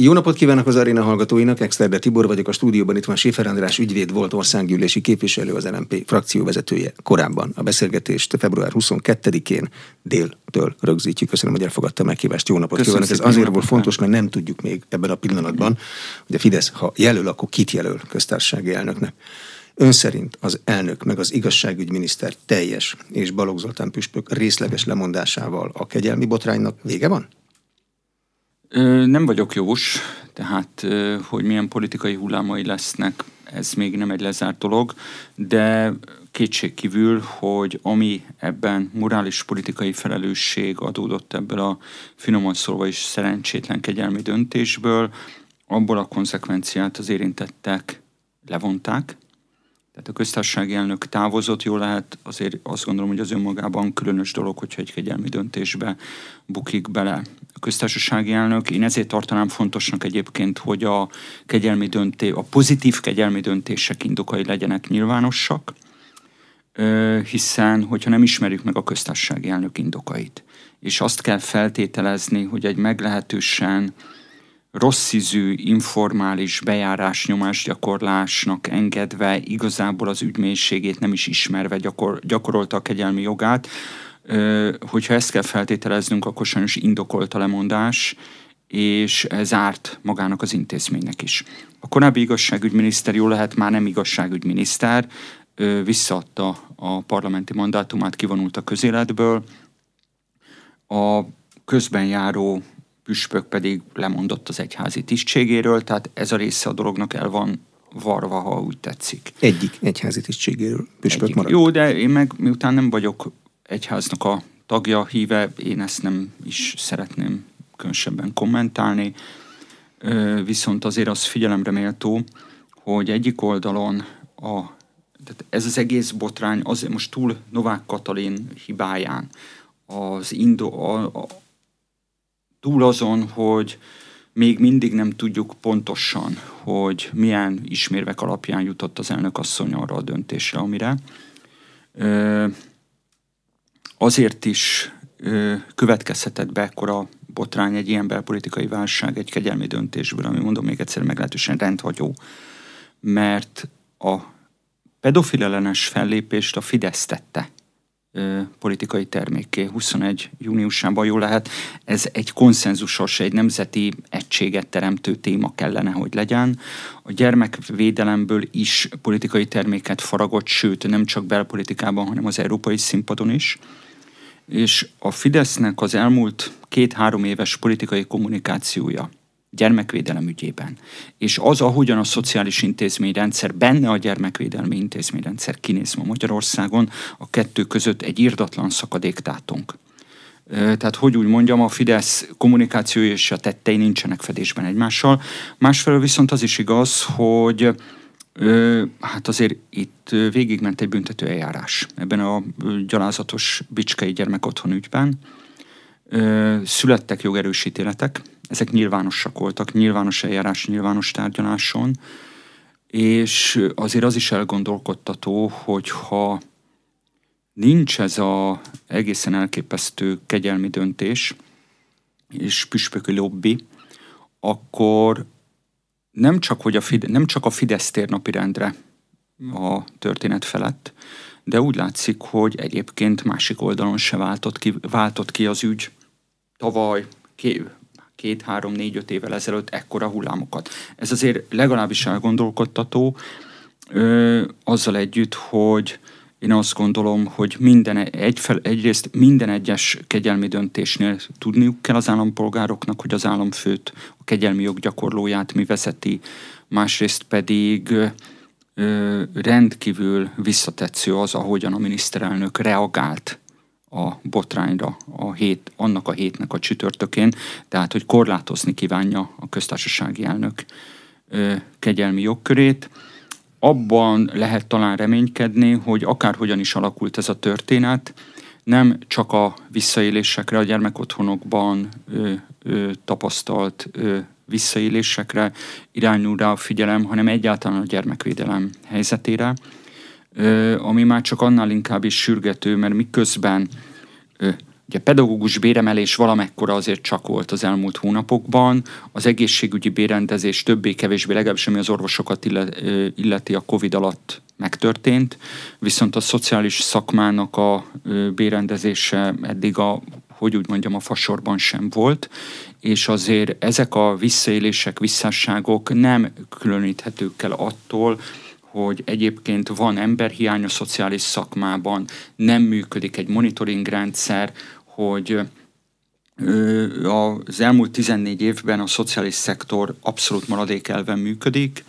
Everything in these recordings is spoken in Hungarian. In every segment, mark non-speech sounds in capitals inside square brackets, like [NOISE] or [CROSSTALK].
Jó napot kívánok az aréna hallgatóinak, Exterde Tibor vagyok, a stúdióban itt van Séfer András ügyvéd volt országgyűlési képviselő, az LMP frakcióvezetője korábban. A beszélgetést február 22-én déltől rögzítjük. Köszönöm, hogy elfogadta meghívást. Jó napot Köszönöm kívánok. Ez azért volt fontos, mert nem tudjuk még ebben a pillanatban, hogy a Fidesz, ha jelöl, akkor kit jelöl köztársasági elnöknek. Ön szerint az elnök meg az igazságügyminiszter teljes és Balogh Zoltán püspök részleges lemondásával a kegyelmi botránynak vége van? Nem vagyok jós, tehát hogy milyen politikai hullámai lesznek, ez még nem egy lezárt dolog, de kétségkívül, hogy ami ebben morális politikai felelősség adódott ebből a finoman szólva is szerencsétlen kegyelmi döntésből, abból a konzekvenciát az érintettek levonták, tehát a köztársasági elnök távozott, jól lehet, azért azt gondolom, hogy az önmagában különös dolog, hogyha egy kegyelmi döntésbe bukik bele a köztársasági elnök. Én ezért tartanám fontosnak egyébként, hogy a kegyelmi dönté, a pozitív kegyelmi döntések indokai legyenek nyilvánosak, hiszen hogyha nem ismerjük meg a köztársasági elnök indokait, és azt kell feltételezni, hogy egy meglehetősen rossz ízű, informális bejárás nyomásgyakorlásnak engedve, igazából az ügymélységét nem is ismerve gyakor, gyakorolta a kegyelmi jogát. Hogyha ezt kell feltételeznünk, akkor sajnos indokolt a lemondás, és ez árt magának az intézménynek is. A korábbi igazságügyminiszter jó lehet már nem igazságügyminiszter, visszaadta a parlamenti mandátumát, kivonult a közéletből. A közben járó püspök pedig lemondott az egyházi tisztségéről, tehát ez a része a dolognak el van varva, ha úgy tetszik. Egyik egyházi tisztségéről püspök Egyik. maradt. Jó, de én meg miután nem vagyok egyháznak a tagja, híve, én ezt nem is szeretném különösebben kommentálni, viszont azért az figyelemre méltó, hogy egyik oldalon a, tehát ez az egész botrány, azért most túl Novák Katalin hibáján, az Indo, a, a, túl azon, hogy még mindig nem tudjuk pontosan, hogy milyen ismérvek alapján jutott az elnök asszony arra a döntésre, amire. Azért is következhetett be ekkora botrány, egy ilyen belpolitikai válság, egy kegyelmi döntésből, ami mondom még egyszer meglehetősen rendhagyó, mert a pedofil ellenes fellépést a Fidesz tette politikai termékké 21 júniusában jól lehet. Ez egy konszenzusos, egy nemzeti egységet teremtő téma kellene, hogy legyen. A gyermekvédelemből is politikai terméket faragott, sőt nem csak belpolitikában, hanem az európai színpadon is. És a Fidesznek az elmúlt két-három éves politikai kommunikációja gyermekvédelem ügyében. És az, ahogyan a szociális intézményrendszer, benne a gyermekvédelmi intézményrendszer kinéz ma Magyarországon, a kettő között egy írdatlan szakadék tátunk. Tehát, hogy úgy mondjam, a Fidesz kommunikációja és a tettei nincsenek fedésben egymással. Másfelől viszont az is igaz, hogy hát azért itt végigment egy büntető eljárás ebben a gyalázatos Bicskei gyermekotthon ügyben. Születtek jogerősítéletek, ezek nyilvánosak voltak, nyilvános eljárás, nyilvános tárgyaláson, és azért az is elgondolkodtató, hogy ha nincs ez a egészen elképesztő kegyelmi döntés és püspöki lobby, akkor nem csak, hogy a Fide- nem csak a Fidesz tér napirendre a történet felett, de úgy látszik, hogy egyébként másik oldalon se váltott ki, váltott ki az ügy. Tavaly, két, három, négy, öt évvel ezelőtt ekkora hullámokat. Ez azért legalábbis elgondolkodtató, ö, azzal együtt, hogy én azt gondolom, hogy minden egyfel, egyrészt minden egyes kegyelmi döntésnél tudniuk kell az állampolgároknak, hogy az államfőt, a kegyelmi joggyakorlóját mi vezeti, másrészt pedig ö, rendkívül visszatetsző az, ahogyan a miniszterelnök reagált a botrányra a hét, annak a hétnek a csütörtökén, tehát hogy korlátozni kívánja a köztársasági elnök ö, kegyelmi jogkörét. Abban lehet talán reménykedni, hogy akárhogyan is alakult ez a történet, nem csak a visszaélésekre, a gyermekotthonokban ö, ö, tapasztalt ö, visszaélésekre irányul rá a figyelem, hanem egyáltalán a gyermekvédelem helyzetére ami már csak annál inkább is sürgető, mert miközben Ugye pedagógus béremelés valamekkora azért csak volt az elmúlt hónapokban, az egészségügyi bérendezés többé-kevésbé, legalábbis ami az orvosokat illeti a Covid alatt megtörtént, viszont a szociális szakmának a bérendezése eddig a hogy úgy mondjam, a fasorban sem volt, és azért ezek a visszaélések, visszásságok nem különíthetők el attól, hogy egyébként van emberhiány a szociális szakmában, nem működik egy monitoring rendszer, hogy az elmúlt 14 évben a szociális szektor abszolút maradékelven működik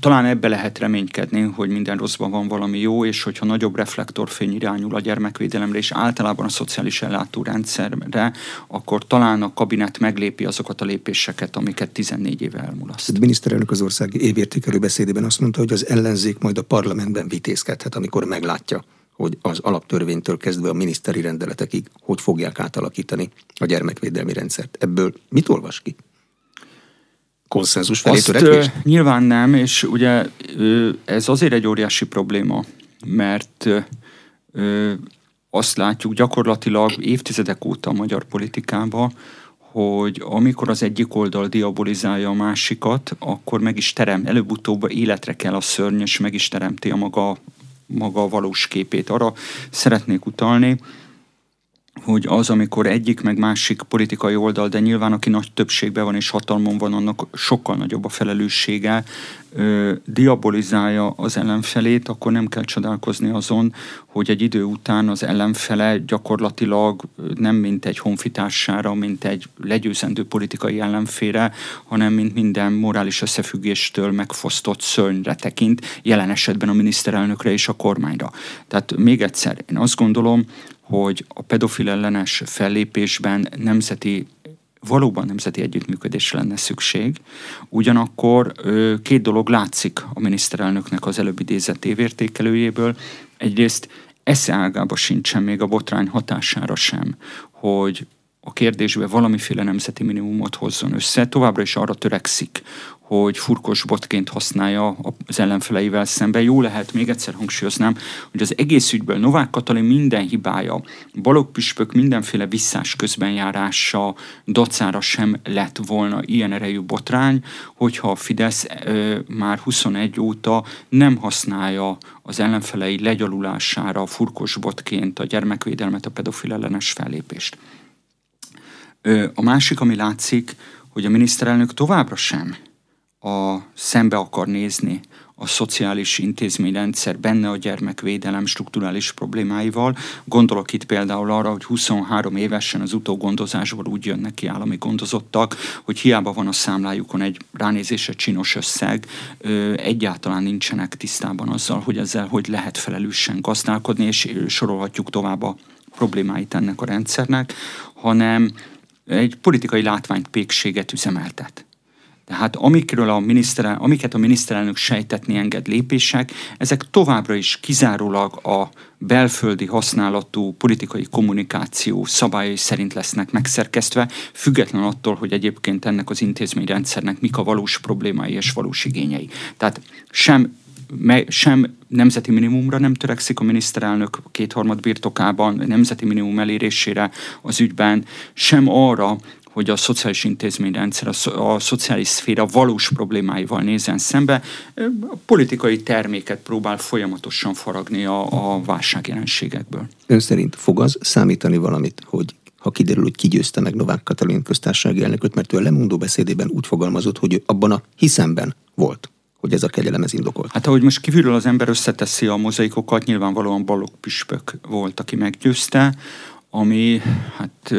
talán ebbe lehet reménykedni, hogy minden rosszban van valami jó, és hogyha nagyobb reflektorfény irányul a gyermekvédelemre és általában a szociális ellátórendszerre, akkor talán a kabinet meglépi azokat a lépéseket, amiket 14 éve elmulaszt. A miniszterelnök az ország évértékelő beszédében azt mondta, hogy az ellenzék majd a parlamentben vitézkedhet, amikor meglátja, hogy az alaptörvénytől kezdve a miniszteri rendeletekig hogy fogják átalakítani a gyermekvédelmi rendszert. Ebből mit olvas ki? Konszenzus felé Azt, törekvés? Nyilván nem, és ugye ez azért egy óriási probléma, mert azt látjuk gyakorlatilag évtizedek óta a magyar politikában, hogy amikor az egyik oldal diabolizálja a másikat, akkor meg is terem, előbb-utóbb életre kell a szörny, és meg is teremti a maga, maga valós képét. Arra szeretnék utalni, hogy az, amikor egyik meg másik politikai oldal, de nyilván aki nagy többségben van és hatalmon van, annak sokkal nagyobb a felelőssége, ö, diabolizálja az ellenfelét, akkor nem kell csodálkozni azon, hogy egy idő után az ellenfele gyakorlatilag nem mint egy honfitársára, mint egy legyőzendő politikai ellenfére, hanem mint minden morális összefüggéstől megfosztott szörnyre tekint, jelen esetben a miniszterelnökre és a kormányra. Tehát még egyszer, én azt gondolom, hogy a pedofil ellenes fellépésben nemzeti valóban nemzeti együttműködésre lenne szükség. Ugyanakkor két dolog látszik a miniszterelnöknek az előbb idézett évértékelőjéből. Egyrészt esze ágába sincsen még a botrány hatására sem, hogy a kérdésbe valamiféle nemzeti minimumot hozzon össze. Továbbra is arra törekszik, hogy furkos botként használja az ellenfeleivel szemben. Jó lehet, még egyszer hangsúlyoznám, hogy az egész ügyből Novák Katalin minden hibája, Balogh Püspök mindenféle visszás közbenjárása dacára sem lett volna ilyen erejű botrány, hogyha a Fidesz ö, már 21 óta nem használja az ellenfelei legyalulására furkos botként a gyermekvédelmet, a pedofil ellenes fellépést. Ö, a másik, ami látszik, hogy a miniszterelnök továbbra sem a szembe akar nézni a szociális intézményrendszer benne a gyermekvédelem strukturális problémáival. Gondolok itt például arra, hogy 23 évesen az utógondozásból úgy jönnek ki állami gondozottak, hogy hiába van a számlájukon egy ránézésre csinos összeg, egyáltalán nincsenek tisztában azzal, hogy ezzel hogy lehet felelősen gazdálkodni, és sorolhatjuk tovább a problémáit ennek a rendszernek, hanem egy politikai látványpékséget üzemeltet. Tehát amikről a miniszterel, amiket a miniszterelnök sejtetni enged lépések, ezek továbbra is kizárólag a belföldi használatú politikai kommunikáció szabályai szerint lesznek megszerkesztve, független attól, hogy egyébként ennek az intézményrendszernek mik a valós problémái és valós igényei. Tehát sem sem nemzeti minimumra nem törekszik a miniszterelnök kétharmad birtokában, nemzeti minimum elérésére az ügyben, sem arra, hogy a szociális intézményrendszer, a, a szociális szféra valós problémáival nézen szembe, a politikai terméket próbál folyamatosan faragni a, a válságjelenségekből. Ön szerint fog az számítani valamit, hogy ha kiderül, hogy kigyőzte meg Novák Katalin köztársasági elnököt, mert ő a lemondó beszédében úgy fogalmazott, hogy ő abban a hiszemben volt hogy ez a kegyelem ez indokolt. Hát ahogy most kívülről az ember összeteszi a mozaikokat, nyilvánvalóan Balogh Püspök volt, aki meggyőzte ami, hát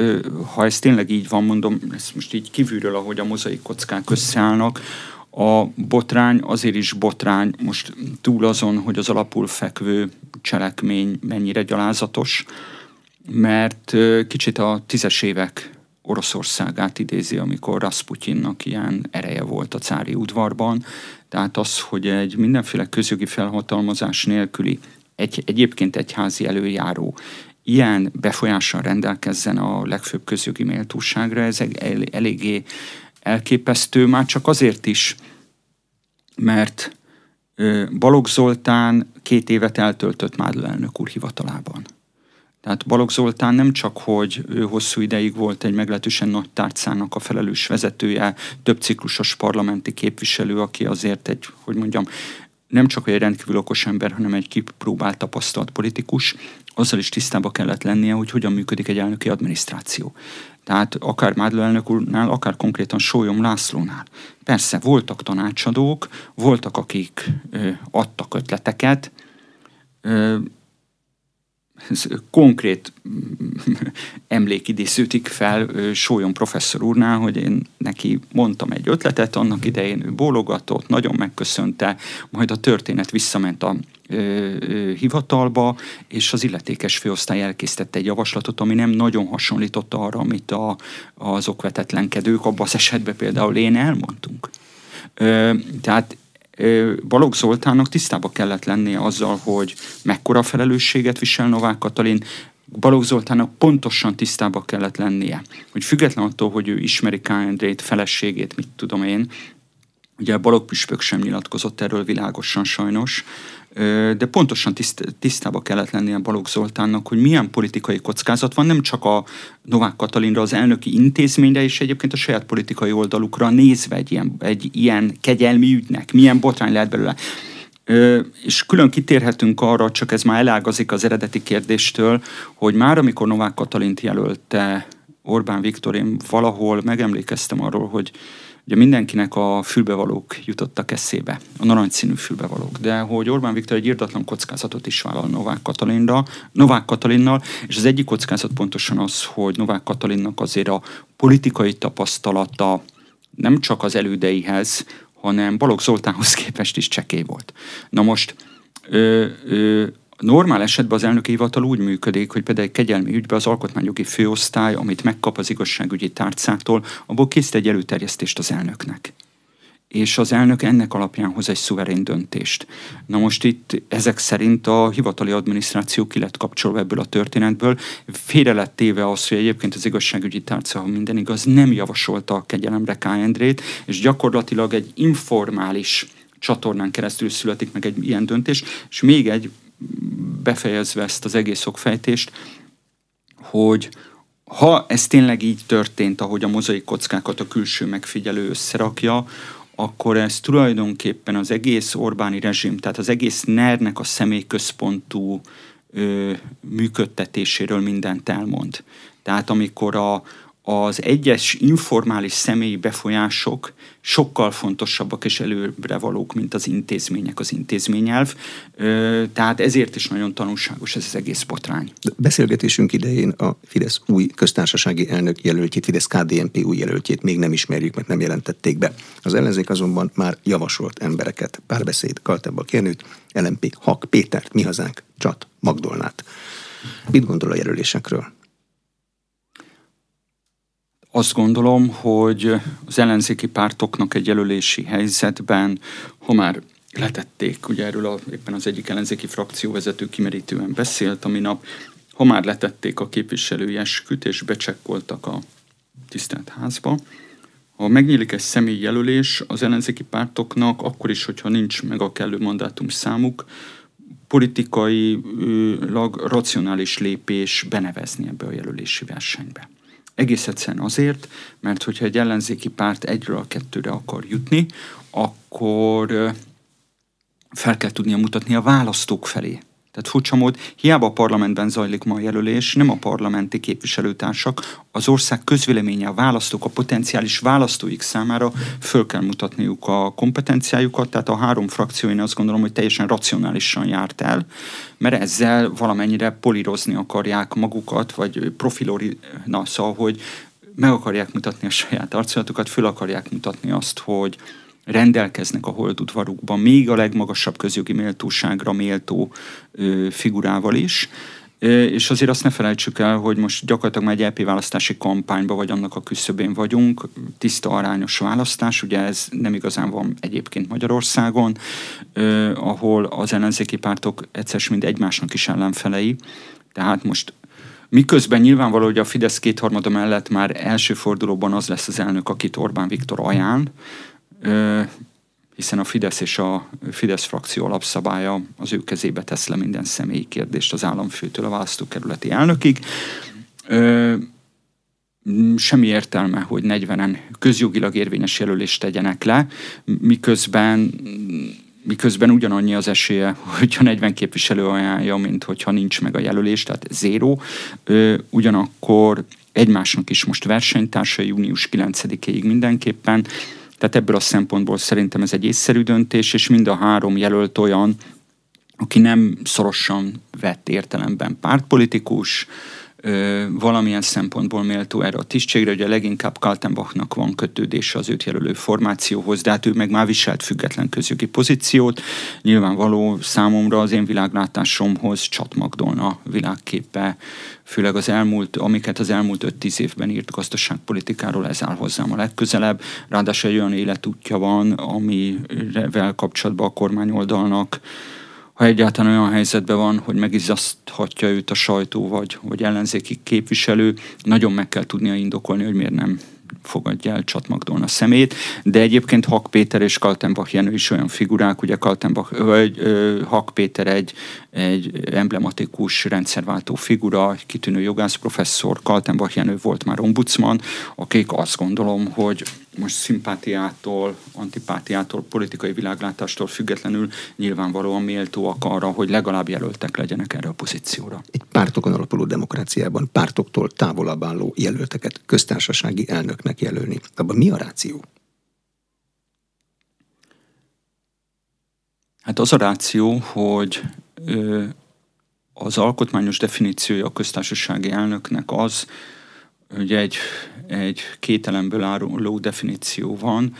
ha ez tényleg így van, mondom, ezt most így kívülről, ahogy a mozaik kockák összeállnak, a botrány azért is botrány, most túl azon, hogy az alapul fekvő cselekmény mennyire gyalázatos, mert kicsit a tízes évek Oroszországát idézi, amikor Rasputinnak ilyen ereje volt a cári udvarban. Tehát az, hogy egy mindenféle közjogi felhatalmazás nélküli egy, egyébként egyházi előjáró ilyen befolyással rendelkezzen a legfőbb közjogi méltóságra, ez el, eléggé elképesztő, már csak azért is, mert Balogh Zoltán két évet eltöltött Mádl elnök úr hivatalában. Tehát Balogh Zoltán nem csak, hogy ő hosszú ideig volt egy meglehetősen nagy tárcának a felelős vezetője, több ciklusos parlamenti képviselő, aki azért egy, hogy mondjam, nem csak egy rendkívül okos ember, hanem egy kipróbált tapasztalt politikus, azzal is tisztába kellett lennie, hogy hogyan működik egy elnöki adminisztráció. Tehát akár Mádló elnök úrnál, akár konkrétan Sólyom Lászlónál. Persze voltak tanácsadók, voltak, akik ö, adtak ötleteket, ö, konkrét [LAUGHS] emlék idéződik fel Sólyom professzor úrnál, hogy én neki mondtam egy ötletet, annak idején ő bólogatott, nagyon megköszönte, majd a történet visszament a hivatalba, és az illetékes főosztály elkészítette egy javaslatot, ami nem nagyon hasonlította arra, amit a, az okvetetlenkedők, abban az esetben például én elmondtunk. Tehát Balogh Zoltánnak tisztába kellett lennie azzal, hogy mekkora felelősséget visel Novák Katalin, Balogh Zoltánnak pontosan tisztába kellett lennie, hogy független attól, hogy ő ismeri K. Endrét, feleségét, mit tudom én, ugye Balogh Püspök sem nyilatkozott erről világosan sajnos, de pontosan tiszt, tisztába kellett lennie Balogh Zoltánnak, hogy milyen politikai kockázat van, nem csak a Novák Katalinra, az elnöki intézményre, és egyébként a saját politikai oldalukra nézve egy ilyen, egy ilyen kegyelmi ügynek, milyen botrány lehet belőle. Ö, és külön kitérhetünk arra, csak ez már elágazik az eredeti kérdéstől, hogy már amikor Novák Katalint jelölte Orbán Viktor, én valahol megemlékeztem arról, hogy Ugye mindenkinek a fülbevalók jutottak eszébe, a narancsszínű fülbevalók, de hogy Orbán Viktor egy írdatlan kockázatot is vállal Novák Katalinra, Novák Katalinnal, és az egyik kockázat pontosan az, hogy Novák Katalinnak azért a politikai tapasztalata nem csak az elődeihez, hanem Balogh Zoltánhoz képest is csekély volt. Na most ö, ö, Normál esetben az elnöki hivatal úgy működik, hogy például egy kegyelmi ügyben az alkotmányjogi főosztály, amit megkap az igazságügyi tárcától, abból készít egy előterjesztést az elnöknek. És az elnök ennek alapján hoz egy szuverén döntést. Na most itt ezek szerint a hivatali adminisztráció ki lett kapcsolva ebből a történetből. Félre lett téve az, hogy egyébként az igazságügyi tárca, ha minden igaz, nem javasolta a kegyelemre K. Endrét, és gyakorlatilag egy informális csatornán keresztül születik meg egy ilyen döntés, és még egy befejezve ezt az egész okfejtést, hogy ha ez tényleg így történt, ahogy a mozaik kockákat a külső megfigyelő összerakja, akkor ez tulajdonképpen az egész Orbáni rezsim, tehát az egész NER-nek a személyközpontú ö, működtetéséről mindent elmond. Tehát amikor a, az egyes informális személyi befolyások sokkal fontosabbak és előbbre valók, mint az intézmények, az intézményelv. Tehát ezért is nagyon tanulságos ez az egész botrány. Beszélgetésünk idején a Fidesz új köztársasági elnök jelöltjét, Fidesz KDNP új jelöltjét még nem ismerjük, mert nem jelentették be. Az ellenzék azonban már javasolt embereket, párbeszéd, Kaltebba Kérnőt, LMP, Hak, Pétert, Mi Hazánk, Csat, Magdolnát. Mit gondol a jelölésekről? Azt gondolom, hogy az ellenzéki pártoknak egy jelölési helyzetben, ha már letették, ugye erről a, éppen az egyik ellenzéki frakcióvezető kimerítően beszélt a minap, ha már letették a képviselői esküt és becsekkoltak a tisztelt házba, ha megnyílik egy személy jelölés az ellenzéki pártoknak, akkor is, hogyha nincs meg a kellő mandátum számuk, politikailag racionális lépés benevezni ebbe a jelölési versenybe. Egész egyszerűen azért, mert hogyha egy ellenzéki párt egyről a kettőre akar jutni, akkor fel kell tudnia mutatni a választók felé. Tehát furcsa mód, hiába a parlamentben zajlik ma a jelölés, nem a parlamenti képviselőtársak, az ország közvéleménye, a választók, a potenciális választóik számára föl kell mutatniuk a kompetenciájukat, tehát a három frakció én azt gondolom, hogy teljesen racionálisan járt el, mert ezzel valamennyire polírozni akarják magukat, vagy profilori, na szóval, hogy meg akarják mutatni a saját arculatukat, föl akarják mutatni azt, hogy, rendelkeznek a holdudvarukban, még a legmagasabb közjogi méltóságra méltó ö, figurával is. És azért azt ne felejtsük el, hogy most gyakorlatilag már egy LP választási kampányban vagy annak a küszöbén vagyunk, tiszta arányos választás, ugye ez nem igazán van egyébként Magyarországon, eh, ahol az ellenzéki pártok egyszer mind egymásnak is ellenfelei. Tehát most Miközben nyilvánvaló, hogy a Fidesz kétharmada mellett már első fordulóban az lesz az elnök, akit Orbán Viktor ajánl, hiszen a Fidesz és a Fidesz frakció alapszabálya az ő kezébe tesz le minden személyi kérdést az államfőtől a választókerületi elnökig. Semmi értelme, hogy 40-en közjogilag érvényes jelölést tegyenek le, miközben miközben ugyanannyi az esélye, hogyha 40 képviselő ajánlja, mint hogyha nincs meg a jelölés, tehát zéró. Ugyanakkor egymásnak is most versenytársa június 9-ig mindenképpen, tehát ebből a szempontból szerintem ez egy észszerű döntés, és mind a három jelölt olyan, aki nem szorosan vett értelemben pártpolitikus, valamilyen szempontból méltó erre a tisztségre. Ugye leginkább Kaltenbachnak van kötődése az őt jelölő formációhoz, de hát ő meg már viselt független közjogi pozíciót. Nyilvánvaló számomra az én világlátásomhoz Csat Magdolna világképe, főleg az elmúlt, amiket az elmúlt 5-10 évben írt gazdaságpolitikáról, ez áll hozzám a legközelebb. Ráadásul egy olyan életútja van, amivel kapcsolatban a kormányoldalnak ha egyáltalán olyan helyzetben van, hogy megizzaszthatja őt a sajtó vagy, vagy ellenzéki képviselő, nagyon meg kell tudnia indokolni, hogy miért nem fogadja el Csat Magdolna szemét, de egyébként Hak Péter és Kaltenbach Jenő is olyan figurák, ugye Kaltenbach, vagy Hak Péter egy, egy emblematikus rendszerváltó figura, egy kitűnő jogász professzor, Kaltenbach Jenő volt már ombudsman, akik azt gondolom, hogy most szimpátiától, antipátiától, politikai világlátástól függetlenül nyilvánvalóan méltóak arra, hogy legalább jelöltek legyenek erre a pozícióra. Egy pártokon alapuló demokráciában pártoktól távolabb álló jelölteket köztársasági elnöknek jelölni. Abban mi a ráció? Hát az a ráció, hogy ö, az alkotmányos definíciója a köztársasági elnöknek az, hogy egy, egy kételemből álló definíció van,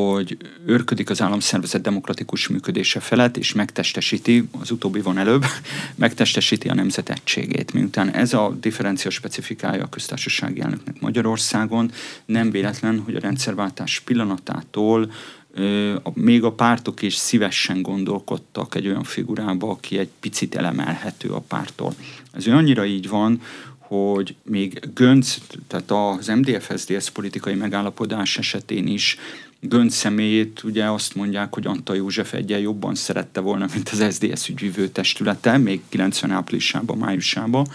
hogy őrködik az államszervezet demokratikus működése felett, és megtestesíti, az utóbbi van előbb, [LAUGHS] megtestesíti a nemzet egységét. Miután ez a differencia specifikája a köztársasági elnöknek Magyarországon, nem véletlen, hogy a rendszerváltás pillanatától még a pártok is szívesen gondolkodtak egy olyan figurába, aki egy picit elemelhető a pártól. Ez annyira így van, hogy még Gönc, tehát az MDF-SZDSZ politikai megállapodás esetén is Gönc személyét ugye azt mondják, hogy Antal József egyen jobban szerette volna, mint az SZDSZ ügyvívő testülete, még 90 áprilisában, májusában.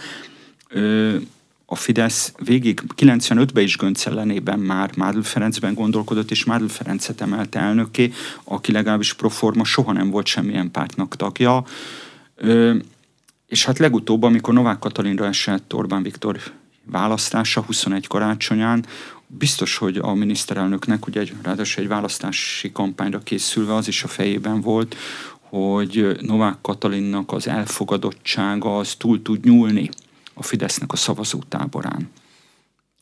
A Fidesz végig 95-ben is Gönc ellenében már Mádl Ferencben gondolkodott, és Mádl Ferencet emelte elnöké, aki legalábbis proforma soha nem volt semmilyen pártnak tagja. És hát legutóbb, amikor Novák Katalinra esett Orbán Viktor választása 21 karácsonyán, biztos, hogy a miniszterelnöknek, ugye egy, ráadásul egy választási kampányra készülve az is a fejében volt, hogy Novák Katalinnak az elfogadottsága az túl tud nyúlni a Fidesznek a szavazótáborán.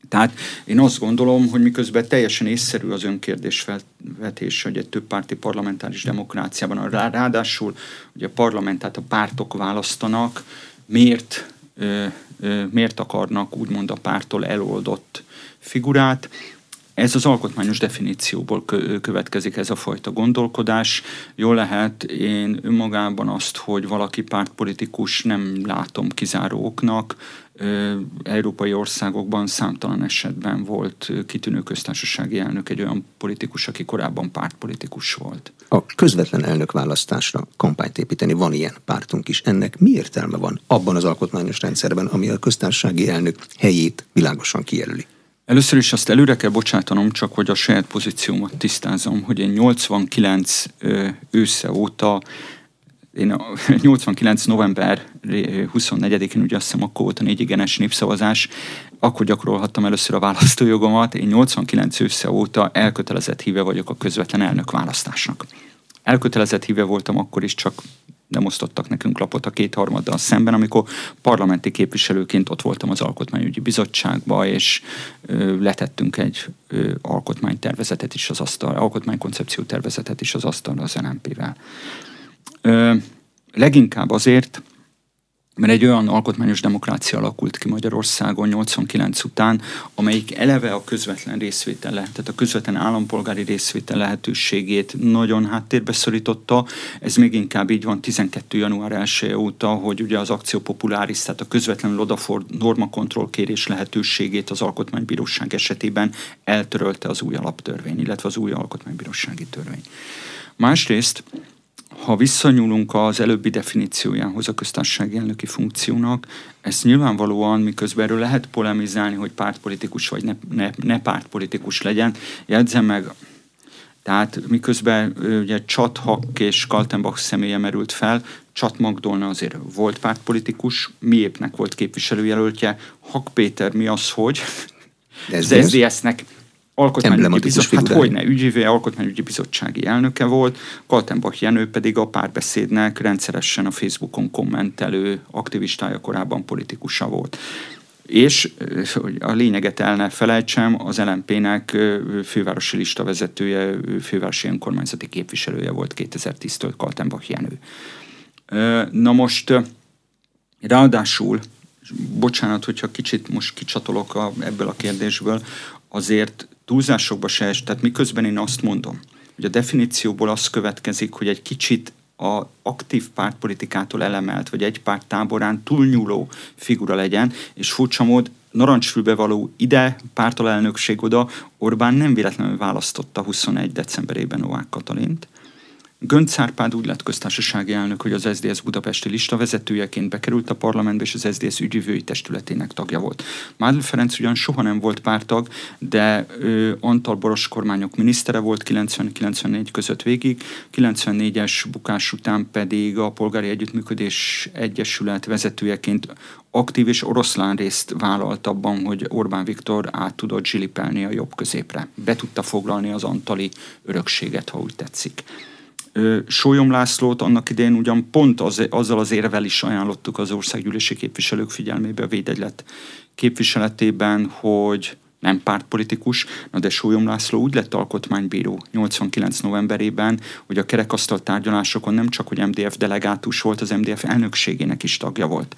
Tehát én azt gondolom, hogy miközben teljesen észszerű az önkérdés felvetés, hogy egy többpárti parlamentáris demokráciában, ráadásul ugye a parlament, tehát a pártok választanak, miért, miért akarnak úgymond a pártól eloldott figurát, ez az alkotmányos definícióból következik ez a fajta gondolkodás. Jól lehet, én önmagában azt, hogy valaki pártpolitikus nem látom kizáró oknak. Európai országokban számtalan esetben volt kitűnő köztársasági elnök egy olyan politikus, aki korábban pártpolitikus volt. A közvetlen elnökválasztásra kampányt építeni van ilyen pártunk is. Ennek mi értelme van abban az alkotmányos rendszerben, ami a köztársasági elnök helyét világosan kijelöli? Először is azt előre kell bocsátanom, csak hogy a saját pozíciómat tisztázom, hogy én 89 ősze óta, én a [LAUGHS] 89 november 24-én, ugye azt hiszem akkor volt a négy igenes népszavazás, akkor gyakorolhattam először a választójogomat, én 89 ősze óta elkötelezett híve vagyok a közvetlen elnök választásnak. Elkötelezett híve voltam akkor is, csak nem osztottak nekünk lapot a kétharmaddal szemben, amikor parlamenti képviselőként ott voltam az Alkotmányügyi Bizottságba, és letettünk egy alkotmánytervezetet is az asztal, alkotmánykoncepció tervezetet is az asztalra az NMP-vel. leginkább azért, mert egy olyan alkotmányos demokrácia alakult ki Magyarországon 89 után, amelyik eleve a közvetlen részvétel, tehát a közvetlen állampolgári részvétel lehetőségét nagyon háttérbe szorította. Ez még inkább így van 12. január 1 óta, hogy ugye az akció populáris, tehát a közvetlen odaford normakontroll kérés lehetőségét az alkotmánybíróság esetében eltörölte az új alaptörvény, illetve az új alkotmánybírósági törvény. Másrészt, ha visszanyúlunk az előbbi definíciójához a köztársasági elnöki funkciónak, ez nyilvánvalóan, miközben erről lehet polemizálni, hogy pártpolitikus vagy ne, ne, ne pártpolitikus legyen, jegyzem meg, tehát miközben ugye Csathak és Kaltenbach személye merült fel, Csat Magdolna azért volt pártpolitikus, miépnek volt képviselőjelöltje, Hak Péter mi az, hogy? Az SZDSZ-nek [LAUGHS] alkotmányügyi bizottság, hát hogy ne, ügyvédje, alkotmányügyi bizottsági elnöke volt, Kaltenbach Jenő pedig a párbeszédnek rendszeresen a Facebookon kommentelő aktivistája korábban politikusa volt. És hogy a lényeget el ne felejtsem, az LMP-nek fővárosi lista vezetője, fővárosi önkormányzati képviselője volt 2010-től Kaltenbach Jenő. Na most, ráadásul, bocsánat, hogyha kicsit most kicsatolok a, ebből a kérdésből, azért túlzásokba se es, tehát miközben én azt mondom, hogy a definícióból az következik, hogy egy kicsit a aktív pártpolitikától elemelt, vagy egy párt táborán túlnyúló figura legyen, és furcsa mód narancsfülbe való ide, pártalelnökség oda, Orbán nem véletlenül választotta 21. decemberében Novák Katalint, Gönc Árpád úgy lett köztársasági elnök, hogy az SZDSZ budapesti lista vezetőjeként bekerült a parlamentbe, és az SZDSZ ügyvői testületének tagja volt. Mádl Ferenc ugyan soha nem volt pártag, de ő Antal Boros kormányok minisztere volt 90-94 között végig, 94-es bukás után pedig a Polgári Együttműködés Egyesület vezetőjeként aktív és oroszlán részt vállalt abban, hogy Orbán Viktor át tudott zsilipelni a jobb középre. Be tudta foglalni az antali örökséget, ha úgy tetszik. Sólyom Lászlót annak idején ugyan pont az, azzal az érvel is ajánlottuk az országgyűlési képviselők figyelmébe a védegylet képviseletében, hogy nem pártpolitikus, na de Sólyom László úgy lett alkotmánybíró 89 novemberében, hogy a kerekasztal tárgyalásokon nem csak, hogy MDF delegátus volt, az MDF elnökségének is tagja volt.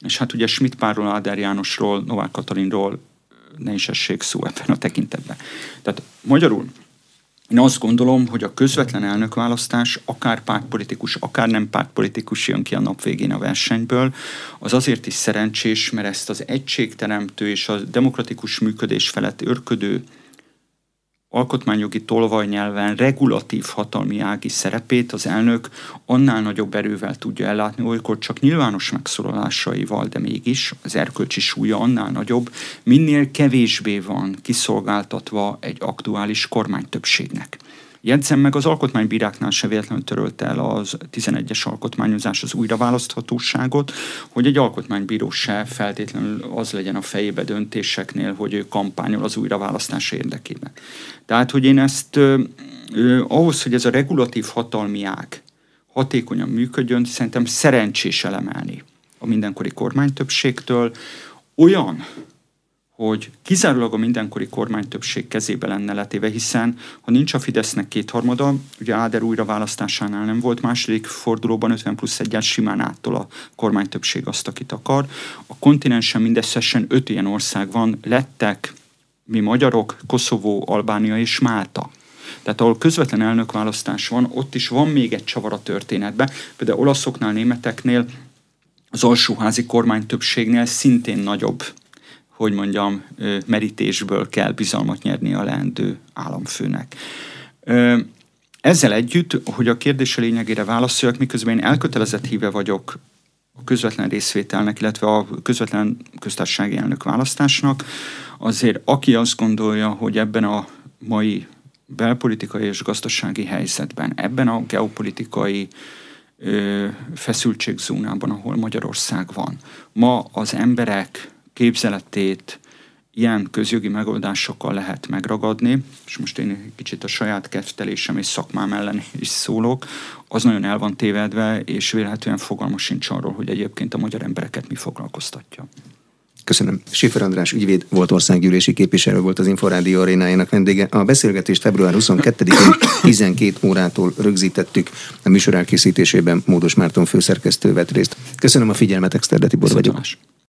És hát ugye Schmidt Párról, Áder Jánosról, Novák Katalinról ne is essék szó ebben a tekintetben. Tehát magyarul én azt gondolom, hogy a közvetlen elnökválasztás, akár pártpolitikus, akár nem pártpolitikus jön ki a nap végén a versenyből, az azért is szerencsés, mert ezt az egységteremtő és a demokratikus működés felett örködő alkotmányjogi tolvajnyelven regulatív hatalmi ági szerepét az elnök annál nagyobb erővel tudja ellátni, olykor csak nyilvános megszólalásaival, de mégis az erkölcsi súlya annál nagyobb, minél kevésbé van kiszolgáltatva egy aktuális kormánytöbbségnek. Jegyzem meg, az alkotmánybíráknál se véletlenül törölte el az 11-es alkotmányozás az újraválaszthatóságot, hogy egy alkotmánybíró se feltétlenül az legyen a fejébe döntéseknél, hogy ő kampányol az újraválasztás érdekében. Tehát, hogy én ezt ahhoz, hogy ez a regulatív hatalmi ág hatékonyan működjön, szerintem szerencsés elemelni a mindenkori kormánytöbbségtől olyan hogy kizárólag a mindenkori kormánytöbbség kezébe lenne letéve, hiszen ha nincs a Fidesznek kétharmada, ugye Áder újra választásánál nem volt, második fordulóban 50 plusz egyel simán áttól a kormánytöbbség azt, akit akar. A kontinensen mindösszesen öt ilyen ország van, lettek mi magyarok, Koszovó, Albánia és Málta. Tehát ahol közvetlen elnökválasztás van, ott is van még egy csavar a történetben. Például olaszoknál, németeknél az alsóházi kormánytöbbségnél szintén nagyobb hogy mondjam, merítésből kell bizalmat nyerni a leendő államfőnek. Ezzel együtt, hogy a kérdés lényegére válaszoljak, miközben én elkötelezett híve vagyok a közvetlen részvételnek, illetve a közvetlen köztársasági elnök választásnak, azért aki azt gondolja, hogy ebben a mai belpolitikai és gazdasági helyzetben, ebben a geopolitikai feszültségzónában, ahol Magyarország van, ma az emberek képzeletét ilyen közjogi megoldásokkal lehet megragadni, és most én egy kicsit a saját keftelésem és szakmám ellen is szólok, az nagyon el van tévedve, és vélhetően fogalmas sincs arról, hogy egyébként a magyar embereket mi foglalkoztatja. Köszönöm. Sifer András ügyvéd volt országgyűlési képviselő volt az Inforádió arénájának vendége. A beszélgetést február 22-én 12 órától rögzítettük. A műsor elkészítésében Módos Márton főszerkesztő vett részt. Köszönöm a figyelmet, Exterde Tibor vagyok.